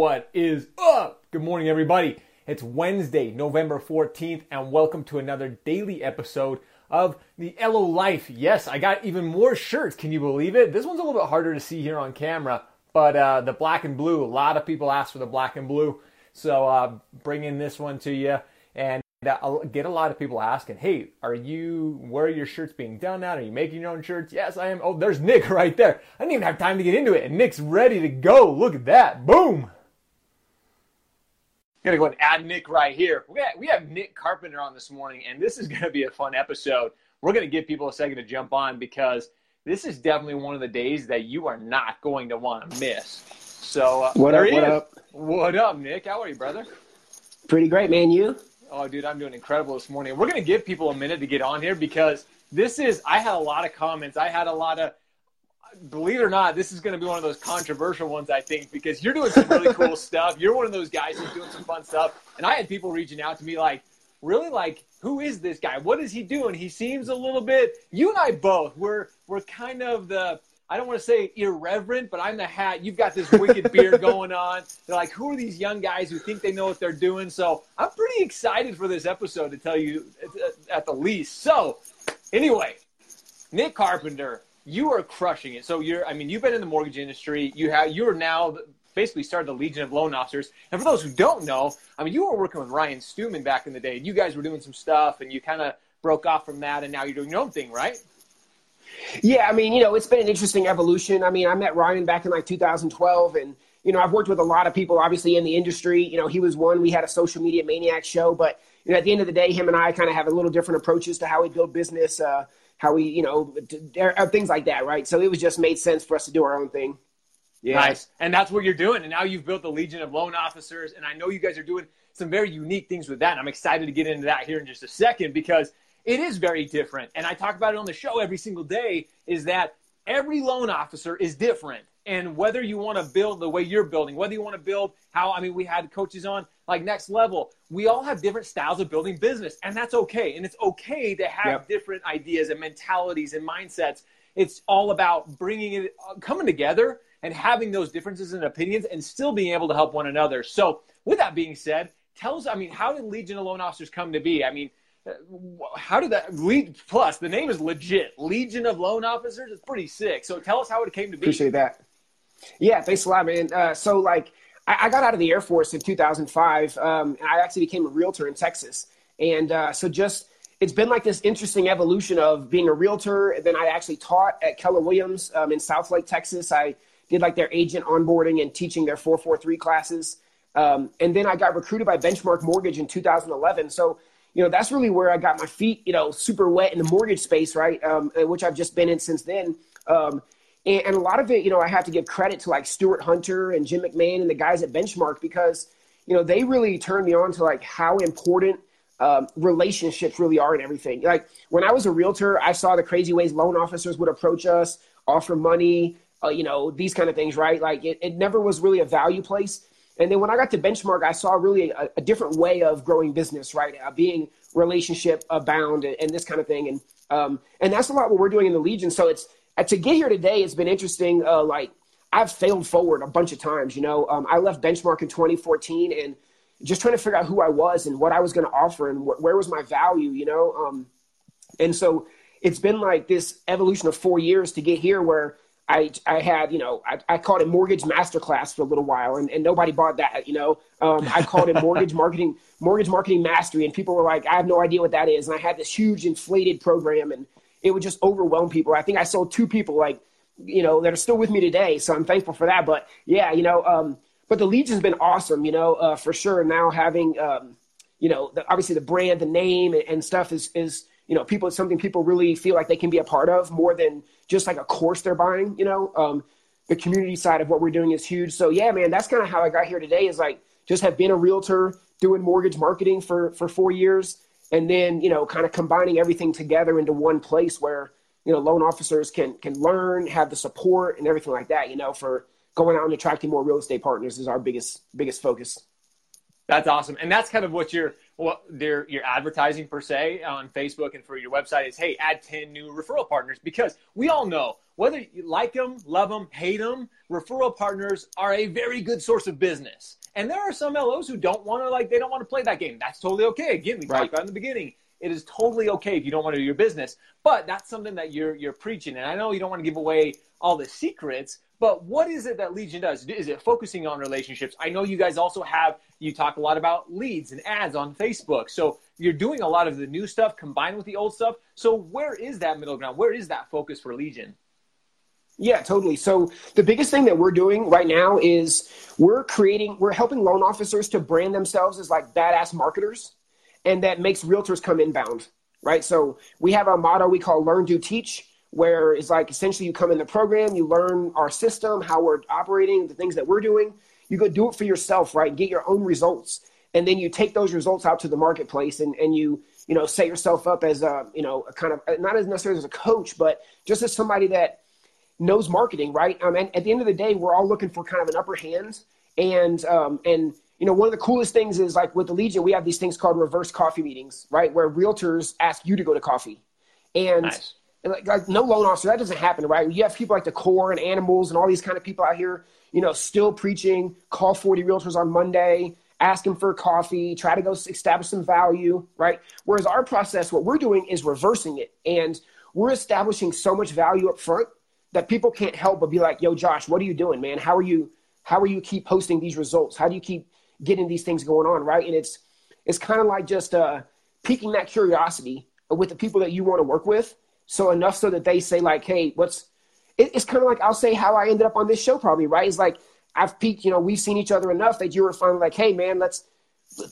What is up? Good morning, everybody. It's Wednesday, November 14th, and welcome to another daily episode of the LO Life. Yes, I got even more shirts. Can you believe it? This one's a little bit harder to see here on camera, but uh, the black and blue, a lot of people ask for the black and blue. So, uh, bringing this one to you. And I'll get a lot of people asking, "Hey, are you where are your shirts being done at? Are you making your own shirts?" Yes, I am. Oh, there's Nick right there. I didn't even have time to get into it, and Nick's ready to go. Look at that! Boom. Gonna go and add Nick right here. We have, we have Nick Carpenter on this morning, and this is gonna be a fun episode. We're gonna give people a second to jump on because this is definitely one of the days that you are not going to want to miss. So, uh, what up? What is. up? What up, Nick? How are you, brother? Pretty great, man. You? Oh, dude, I'm doing incredible this morning. We're gonna give people a minute to get on here because this is. I had a lot of comments. I had a lot of believe it or not, this is going to be one of those controversial ones, I think, because you're doing some really cool stuff. You're one of those guys who's doing some fun stuff. And I had people reaching out to me like, really, like, who is this guy? What is he doing? He seems a little bit. You and I both. We're we're kind of the. I don't want to say irreverent, but I'm the hat. You've got this wicked beard going on. They're like, who are these young guys who think they know what they're doing? So I'm pretty excited for this episode to tell you at the least. So, anyway, Nick Carpenter, you are crushing it. So you're, I mean, you've been in the mortgage industry. You have, you are now basically started the Legion of Loan Officers. And for those who don't know, I mean, you were working with Ryan Stewman back in the day. You guys were doing some stuff, and you kind of broke off from that, and now you're doing your own thing, right? Yeah, I mean, you know, it's been an interesting evolution. I mean, I met Ryan back in like 2012, and you know, I've worked with a lot of people, obviously in the industry. You know, he was one. We had a social media maniac show, but you know, at the end of the day, him and I kind of have a little different approaches to how we build business. Uh, how we, you know, things like that, right? So it was just made sense for us to do our own thing. Yeah. Nice. And that's what you're doing. And now you've built the Legion of Loan Officers. And I know you guys are doing some very unique things with that. And I'm excited to get into that here in just a second because it is very different. And I talk about it on the show every single day is that every loan officer is different and whether you want to build the way you're building, whether you want to build how, I mean, we had coaches on like next level. We all have different styles of building business, and that's okay. And it's okay to have yep. different ideas and mentalities and mindsets. It's all about bringing it, uh, coming together and having those differences and opinions and still being able to help one another. So, with that being said, tell us, I mean, how did Legion of Loan Officers come to be? I mean, uh, how did that lead? Plus, the name is legit. Legion of Loan Officers is pretty sick. So, tell us how it came to be. Appreciate that. Yeah, thanks a lot, man. Uh, so, like, I, I, got out of the Air Force in 2005, um, and I actually became a realtor in Texas. And uh, so, just it's been like this interesting evolution of being a realtor. And then I actually taught at Keller Williams um, in Southlake, Texas. I did like their agent onboarding and teaching their 443 classes. Um, and then I got recruited by Benchmark Mortgage in 2011. So, you know, that's really where I got my feet, you know, super wet in the mortgage space, right? Um, which I've just been in since then. Um, and, and, a lot of it, you know, I have to give credit to like Stuart Hunter and Jim McMahon and the guys at Benchmark because, you know, they really turned me on to like how important um, relationships really are and everything. Like when I was a realtor, I saw the crazy ways loan officers would approach us, offer money, uh, you know, these kind of things, right? Like it, it never was really a value place. And then when I got to Benchmark, I saw really a, a different way of growing business, right? Uh, being relationship bound and, and, this kind of thing. And um, and that's a lot what we're doing in the Legion. So it's to get here today, it's been interesting. Uh, like I've failed forward a bunch of times. You know, um, I left Benchmark in 2014 and just trying to figure out who I was and what I was going to offer and wh- where was my value. You know, um, and so it's been like this evolution of four years to get here where I, I had, you know, I, I called it mortgage masterclass for a little while and, and nobody bought that, you know, um, I called it mortgage marketing, mortgage marketing mastery. And people were like, I have no idea what that is. And I had this huge inflated program and it would just overwhelm people. I think I sold two people like, you know, that are still with me today. So I'm thankful for that. But yeah, you know, um, but the Legion's been awesome, you know, uh, for sure. Now having, um, you know, the, obviously the brand, the name and, and stuff is, is, you know, people, it's something people really feel like they can be a part of more than just like a course they're buying, you know, um, the community side of what we're doing is huge. So yeah, man, that's kind of how I got here today is like, just have been a realtor doing mortgage marketing for, for four years and then you know kind of combining everything together into one place where you know loan officers can can learn have the support and everything like that you know for going out and attracting more real estate partners is our biggest biggest focus. That's awesome. And that's kind of what you're well, their your advertising per se on Facebook and for your website is, hey, add 10 new referral partners because we all know whether you like them, love them, hate them, referral partners are a very good source of business. And there are some LOs who don't want to like they don't want to play that game. That's totally okay. Again, we right. talked about in the beginning. It is totally okay if you don't want to do your business, but that's something that you're you're preaching. And I know you don't want to give away all the secrets, but what is it that Legion does? Is it focusing on relationships? I know you guys also have, you talk a lot about leads and ads on Facebook. So you're doing a lot of the new stuff combined with the old stuff. So where is that middle ground? Where is that focus for Legion? Yeah, totally. So the biggest thing that we're doing right now is we're creating, we're helping loan officers to brand themselves as like badass marketers. And that makes realtors come inbound, right? So we have a motto we call learn, do, teach where it's like essentially you come in the program, you learn our system, how we're operating, the things that we're doing. You go do it for yourself, right? Get your own results. And then you take those results out to the marketplace and, and you, you know, set yourself up as a, you know, a kind of not as necessarily as a coach, but just as somebody that knows marketing, right? Um, and at the end of the day, we're all looking for kind of an upper hand. And um, and you know, one of the coolest things is like with the Legion, we have these things called reverse coffee meetings, right? Where realtors ask you to go to coffee. And nice like, like no loan officer, that doesn't happen, right? You have people like the core and animals and all these kind of people out here, you know, still preaching, call 40 realtors on Monday, ask them for coffee, try to go establish some value, right? Whereas our process, what we're doing is reversing it. And we're establishing so much value up front that people can't help but be like, yo, Josh, what are you doing, man? How are you, how are you keep posting these results? How do you keep getting these things going on, right? And it's, it's kind of like just uh, piquing that curiosity with the people that you want to work with so enough so that they say like, hey, what's it, it's kind of like I'll say how I ended up on this show probably, right? It's like I've peaked, you know, we've seen each other enough that you were finally like, hey man, let's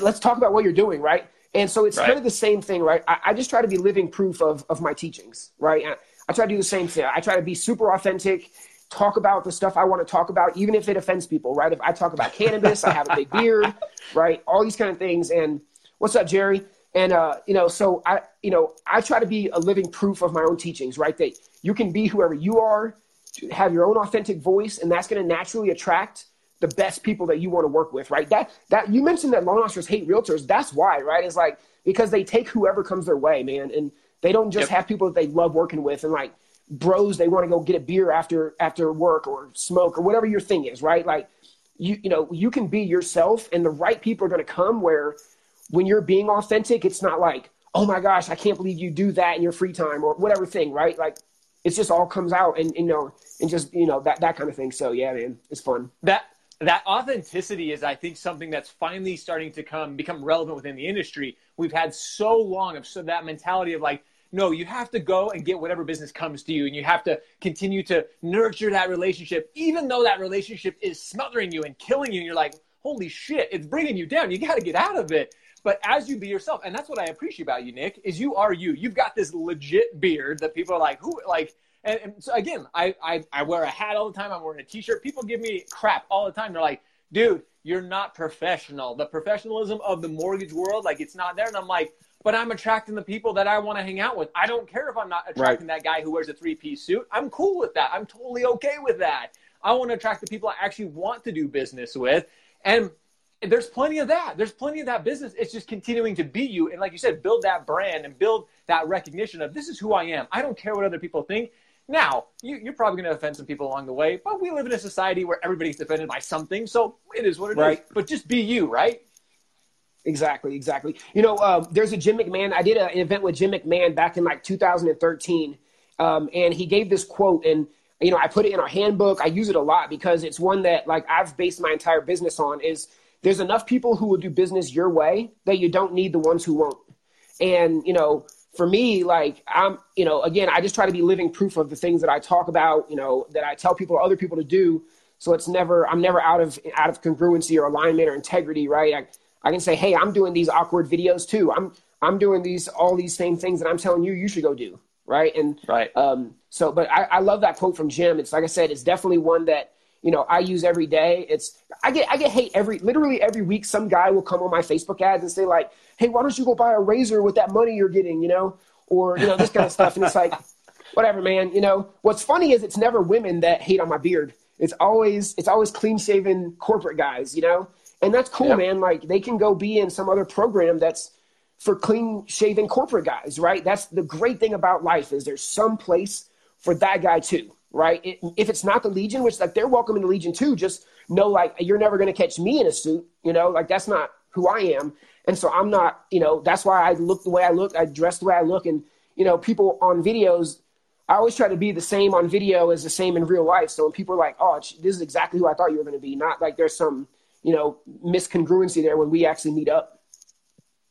let's talk about what you're doing, right? And so it's right. kind of the same thing, right? I, I, just try to be living proof of of my teachings, right? I, I try to do the same thing. I try to be super authentic, talk about the stuff I want to talk about, even if it offends people, right? If I talk about cannabis, I have a big beard, right? All these kind of things. And what's up, Jerry? And uh, you know, so I, you know, I try to be a living proof of my own teachings, right? That you can be whoever you are, have your own authentic voice, and that's going to naturally attract the best people that you want to work with, right? That that you mentioned that loan officers hate realtors. That's why, right? It's like because they take whoever comes their way, man, and they don't just yep. have people that they love working with and like bros they want to go get a beer after after work or smoke or whatever your thing is, right? Like you you know you can be yourself, and the right people are going to come where when you're being authentic, it's not like, oh my gosh, I can't believe you do that in your free time or whatever thing, right? Like it's just all comes out and you know and just you know that that kind of thing. So yeah, man, it's fun. That that authenticity is, I think, something that's finally starting to come become relevant within the industry. We've had so long of so that mentality of like, no, you have to go and get whatever business comes to you, and you have to continue to nurture that relationship, even though that relationship is smothering you and killing you. And you're like, holy shit, it's bringing you down. You got to get out of it. But as you be yourself, and that's what I appreciate about you, Nick, is you are you. You've got this legit beard that people are like, who, like, and, and so again, I, I, I wear a hat all the time. I'm wearing a t-shirt. People give me crap all the time. They're like, dude, you're not professional. The professionalism of the mortgage world, like, it's not there. And I'm like, but I'm attracting the people that I want to hang out with. I don't care if I'm not attracting right. that guy who wears a three piece suit. I'm cool with that. I'm totally okay with that. I want to attract the people I actually want to do business with. And there's plenty of that. There's plenty of that business. It's just continuing to be you. And like you said, build that brand and build that recognition of this is who I am. I don't care what other people think. Now, you, are probably going to offend some people along the way, but we live in a society where everybody's offended by something. So it is what it right. is. But just be you, right? Exactly, exactly. You know, uh, there's a Jim McMahon. I did a, an event with Jim McMahon back in like 2013, um, and he gave this quote, and you know, I put it in our handbook. I use it a lot because it's one that like I've based my entire business on. Is there's enough people who will do business your way that you don't need the ones who won't. And, you know, for me, like I'm, you know, again, I just try to be living proof of the things that I talk about, you know, that I tell people or other people to do. So it's never, I'm never out of out of congruency or alignment or integrity, right? I, I can say, hey, I'm doing these awkward videos too. I'm I'm doing these all these same things that I'm telling you you should go do, right? And right. Um, so, but I, I love that quote from Jim. It's like I said, it's definitely one that you know I use every day. It's I get I get hate every literally every week. Some guy will come on my Facebook ads and say like, "Hey, why don't you go buy a razor with that money you're getting?" You know, or you know this kind of stuff. And it's like, whatever, man. You know, what's funny is it's never women that hate on my beard. It's always it's always clean shaven corporate guys. You know, And that's cool, man. Like they can go be in some other program that's for clean shaven corporate guys, right? That's the great thing about life is there's some place for that guy too, right? It, if it's not the Legion, which like they're welcome in the Legion too, just know like you're never going to catch me in a suit, you know, like that's not who I am. And so I'm not, you know, that's why I look the way I look, I dress the way I look. And, you know, people on videos, I always try to be the same on video as the same in real life. So when people are like, oh, this is exactly who I thought you were going to be, not like there's some, you know, miscongruency there when we actually meet up.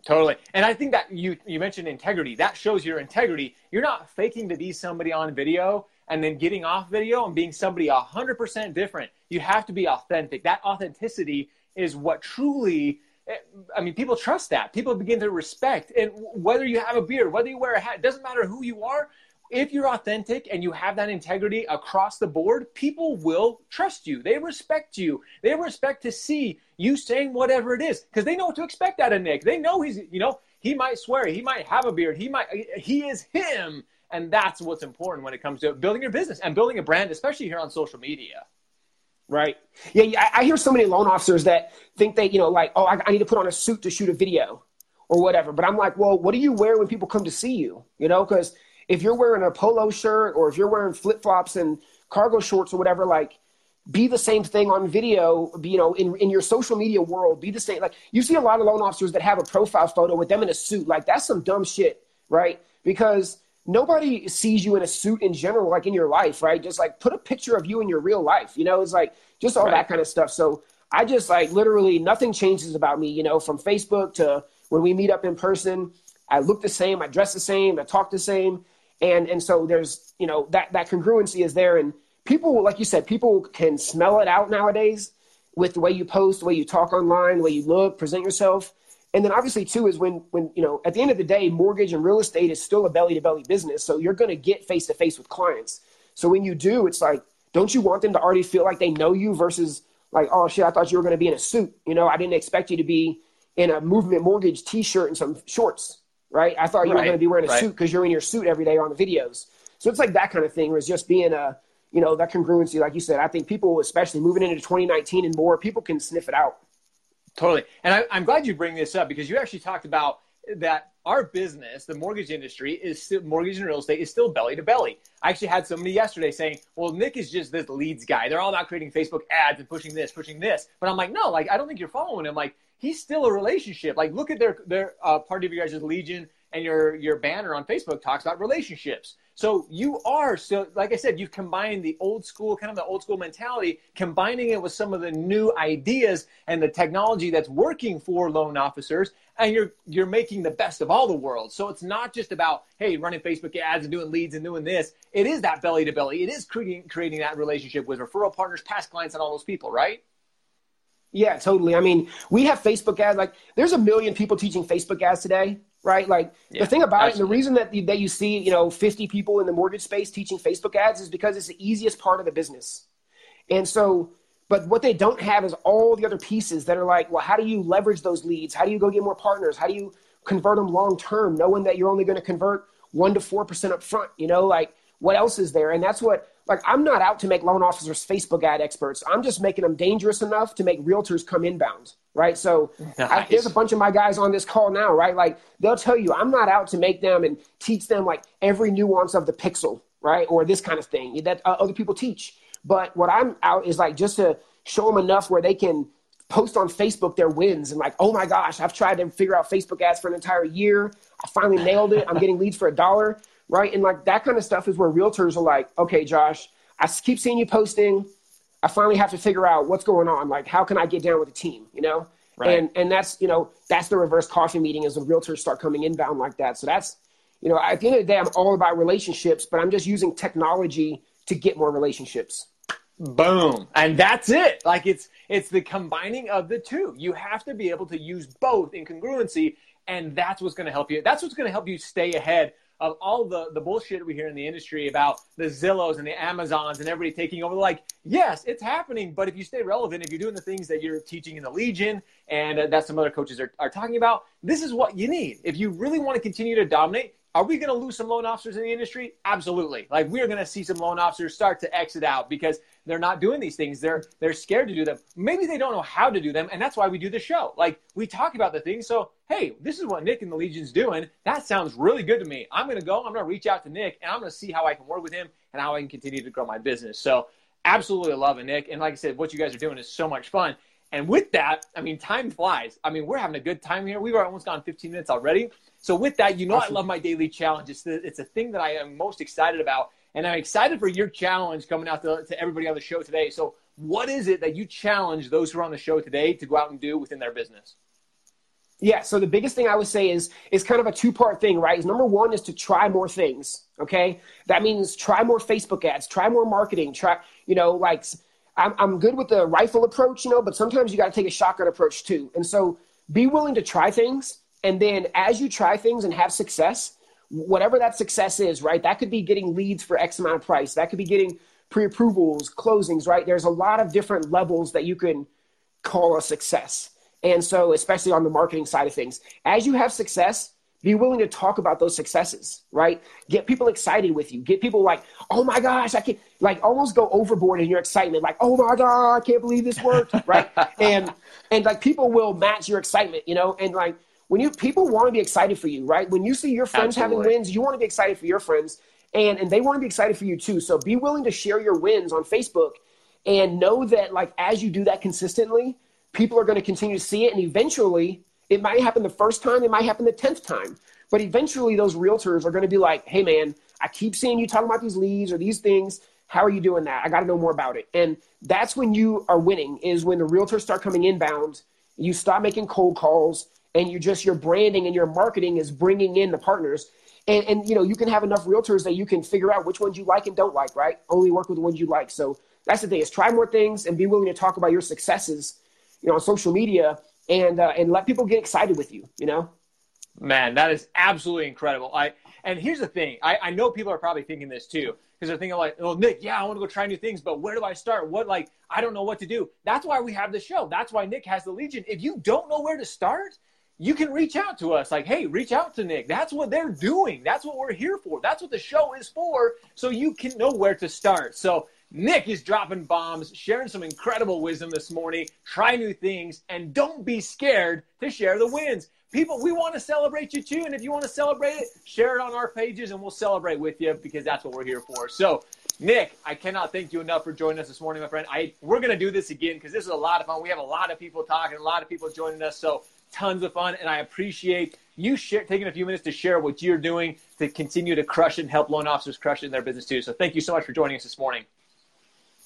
Totally. And I think that you you mentioned integrity. That shows your integrity. You're not faking to be somebody on video and then getting off video and being somebody 100% different. You have to be authentic. That authenticity is what truly eh, I mean, people trust that. People begin to respect. And whether you have a beard, whether you wear a hat, doesn't matter who you are if you're authentic and you have that integrity across the board, people will trust you. They respect you. They respect to see you saying whatever it is because they know what to expect out of Nick. They know he's, you know, he might swear, he might have a beard, he might, he is him. And that's what's important when it comes to building your business and building a brand, especially here on social media. Right. Yeah. I hear so many loan officers that think they, you know, like, oh, I, need to put on a suit to shoot a video or whatever. But I'm like, well, what do you wear when people come to see you? You know, because if you're wearing a polo shirt or if you're wearing flip flops and cargo shorts or whatever, like be the same thing on video, you know, in, in your social media world, be the same. Like you see a lot of loan officers that have a profile photo with them in a suit. Like that's some dumb shit, right? Because nobody sees you in a suit in general, like in your life, right? Just like put a picture of you in your real life, you know, it's like just all right. that kind of stuff. So I just like literally nothing changes about me, you know, from Facebook to when we meet up in person. I look the same, I dress the same, I talk the same and and so there's you know that that congruency is there and people like you said people can smell it out nowadays with the way you post the way you talk online the way you look present yourself and then obviously too is when when you know at the end of the day mortgage and real estate is still a belly to belly business so you're going to get face to face with clients so when you do it's like don't you want them to already feel like they know you versus like oh shit i thought you were going to be in a suit you know i didn't expect you to be in a movement mortgage t-shirt and some shorts right? I thought you right. were going to be wearing a right. suit because you're in your suit every day on the videos. So it's like that kind of thing, where it's just being a, you know, that congruency, like you said. I think people, especially moving into 2019 and more, people can sniff it out. Totally. And I, am glad you bring this up because you actually talked about that our business, the mortgage industry, is still, mortgage and real estate is still belly to belly. I actually had somebody yesterday saying, well, Nick is just this leads guy. They're all about creating Facebook ads and pushing this, pushing this. But I'm like, no, like, I don't think you're following him. Like, he's still a relationship. Like, look at their, their uh, part of you guys' Legion and your your banner on Facebook talks about relationships. So you are so like I said, you've combined the old school kind of the old school mentality, combining it with some of the new ideas and the technology that's working for loan officers, and you're you're making the best of all the worlds. So it's not just about hey running Facebook ads and doing leads and doing this. It is that belly to belly. It is creating creating that relationship with referral partners, past clients, and all those people, right? Yeah, totally. I mean, we have Facebook ads. Like, there's a million people teaching Facebook ads today right? Like yeah, the thing about absolutely. it, and the reason that you, that you see, you know, 50 people in the mortgage space teaching Facebook ads is because it's the easiest part of the business. And so, but what they don't have is all the other pieces that are like, well, how do you leverage those leads? How do you go get more partners? How do you convert them long term, knowing that you're only going to convert one to four percent up front? You know, like what else is there? And that's what like I'm not out to make loan officers Facebook ad experts. I'm just making them dangerous enough to make realtors come inbound right? So nice. I, there's a bunch of my guys on this call now, right? Like they'll tell you, I'm not out to make them and teach them like every nuance of the pixel, right? Or this kind of thing that uh, other people teach. But what I'm out is like just to show them enough where they can post on Facebook their wins and like, oh my gosh, I've tried to figure out Facebook ads for an entire year. I finally nailed it. I'm getting leads for a dollar, right? And like that kind of stuff is where realtors are like, okay, Josh, I keep seeing you posting. I finally have to figure out what's going on. Like, how can I get down with the team? You know, right. and and that's you know that's the reverse coffee meeting as the realtors start coming inbound like that. So that's you know at the end of the day, I'm all about relationships, but I'm just using technology to get more relationships. Boom, and that's it. Like it's it's the combining of the two. You have to be able to use both in congruency, and that's what's going to help you. That's what's going to help you stay ahead of all the, the bullshit we hear in the industry about the Zillows and the Amazons and everybody taking over. Like, yes, it's happening, but if you stay relevant, if you're doing the things that you're teaching in the Legion and uh, that some other coaches are, are talking about, this is what you need. If you really want to continue to dominate, Are we going to lose some loan officers in the industry? Absolutely. Like we are going to see some loan officers start to exit out because they're not doing these things. They're they're scared to do them. Maybe they don't know how to do them, and that's why we do the show. Like we talk about the things. So hey, this is what Nick and the Legion's doing. That sounds really good to me. I'm going to go. I'm going to reach out to Nick, and I'm going to see how I can work with him and how I can continue to grow my business. So absolutely love it, Nick. And like I said, what you guys are doing is so much fun. And with that, I mean, time flies. I mean, we're having a good time here. We've almost gone 15 minutes already. So with that, you know, awesome. I love my daily challenge. It's, the, it's a thing that I am most excited about. And I'm excited for your challenge coming out to, to everybody on the show today. So what is it that you challenge those who are on the show today to go out and do within their business? Yeah, so the biggest thing I would say is is kind of a two part thing, right? Is number one is to try more things. Okay, that means try more Facebook ads, try more marketing, try you know like I'm, I'm good with the rifle approach, you know, but sometimes you got to take a shotgun approach too. And so be willing to try things. And then as you try things and have success, whatever that success is, right? That could be getting leads for X amount of price. That could be getting pre approvals, closings, right? There's a lot of different levels that you can call a success. And so, especially on the marketing side of things, as you have success, be willing to talk about those successes, right? Get people excited with you. Get people like, oh my gosh, I can't, like almost go overboard in your excitement, like, oh my God, I can't believe this worked, right? and, and like people will match your excitement, you know? And like when you, people want to be excited for you, right? When you see your friends Absolutely. having wins, you want to be excited for your friends and, and they want to be excited for you too. So be willing to share your wins on Facebook and know that like as you do that consistently, people are going to continue to see it and eventually it might happen the first time, it might happen the 10th time. But eventually, those realtors are going to be like, hey, man, I keep seeing you talking about these leads or these things. How are you doing that? I got to know more about it. And that's when you are winning, is when the realtors start coming inbound. You stop making cold calls and you just, your branding and your marketing is bringing in the partners. And, and, you know, you can have enough realtors that you can figure out which ones you like and don't like, right? Only work with the ones you like. So that's the thing is try more things and be willing to talk about your successes, you know, on social media and uh, and let people get excited with you. You know. Man, that is absolutely incredible. I and here's the thing. I, I know people are probably thinking this too because they're thinking like, "Oh, Nick, yeah, I want to go try new things, but where do I start? What like I don't know what to do." That's why we have the show. That's why Nick has the Legion. If you don't know where to start, you can reach out to us. Like, hey, reach out to Nick. That's what they're doing. That's what we're here for. That's what the show is for. So you can know where to start. So Nick is dropping bombs, sharing some incredible wisdom this morning. Try new things and don't be scared to share the wins. People, we want to celebrate you too. And if you want to celebrate it, share it on our pages and we'll celebrate with you because that's what we're here for. So, Nick, I cannot thank you enough for joining us this morning, my friend. I we're gonna do this again because this is a lot of fun. We have a lot of people talking, a lot of people joining us, so tons of fun. And I appreciate you share, taking a few minutes to share what you're doing to continue to crush and help loan officers crush it in their business too. So thank you so much for joining us this morning.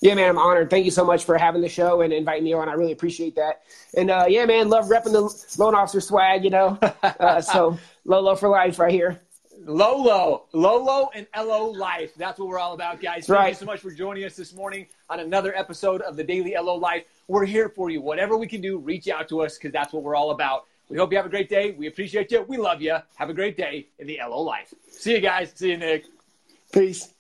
Yeah, man, I'm honored. Thank you so much for having the show and inviting me on. I really appreciate that. And uh, yeah, man, love repping the loan officer swag, you know. Uh, so Lolo for life right here. Lolo, Lolo, and LO life. That's what we're all about, guys. Thank right. you so much for joining us this morning on another episode of the Daily LO Life. We're here for you. Whatever we can do, reach out to us because that's what we're all about. We hope you have a great day. We appreciate you. We love you. Have a great day in the LO Life. See you guys. See you, Nick. Peace.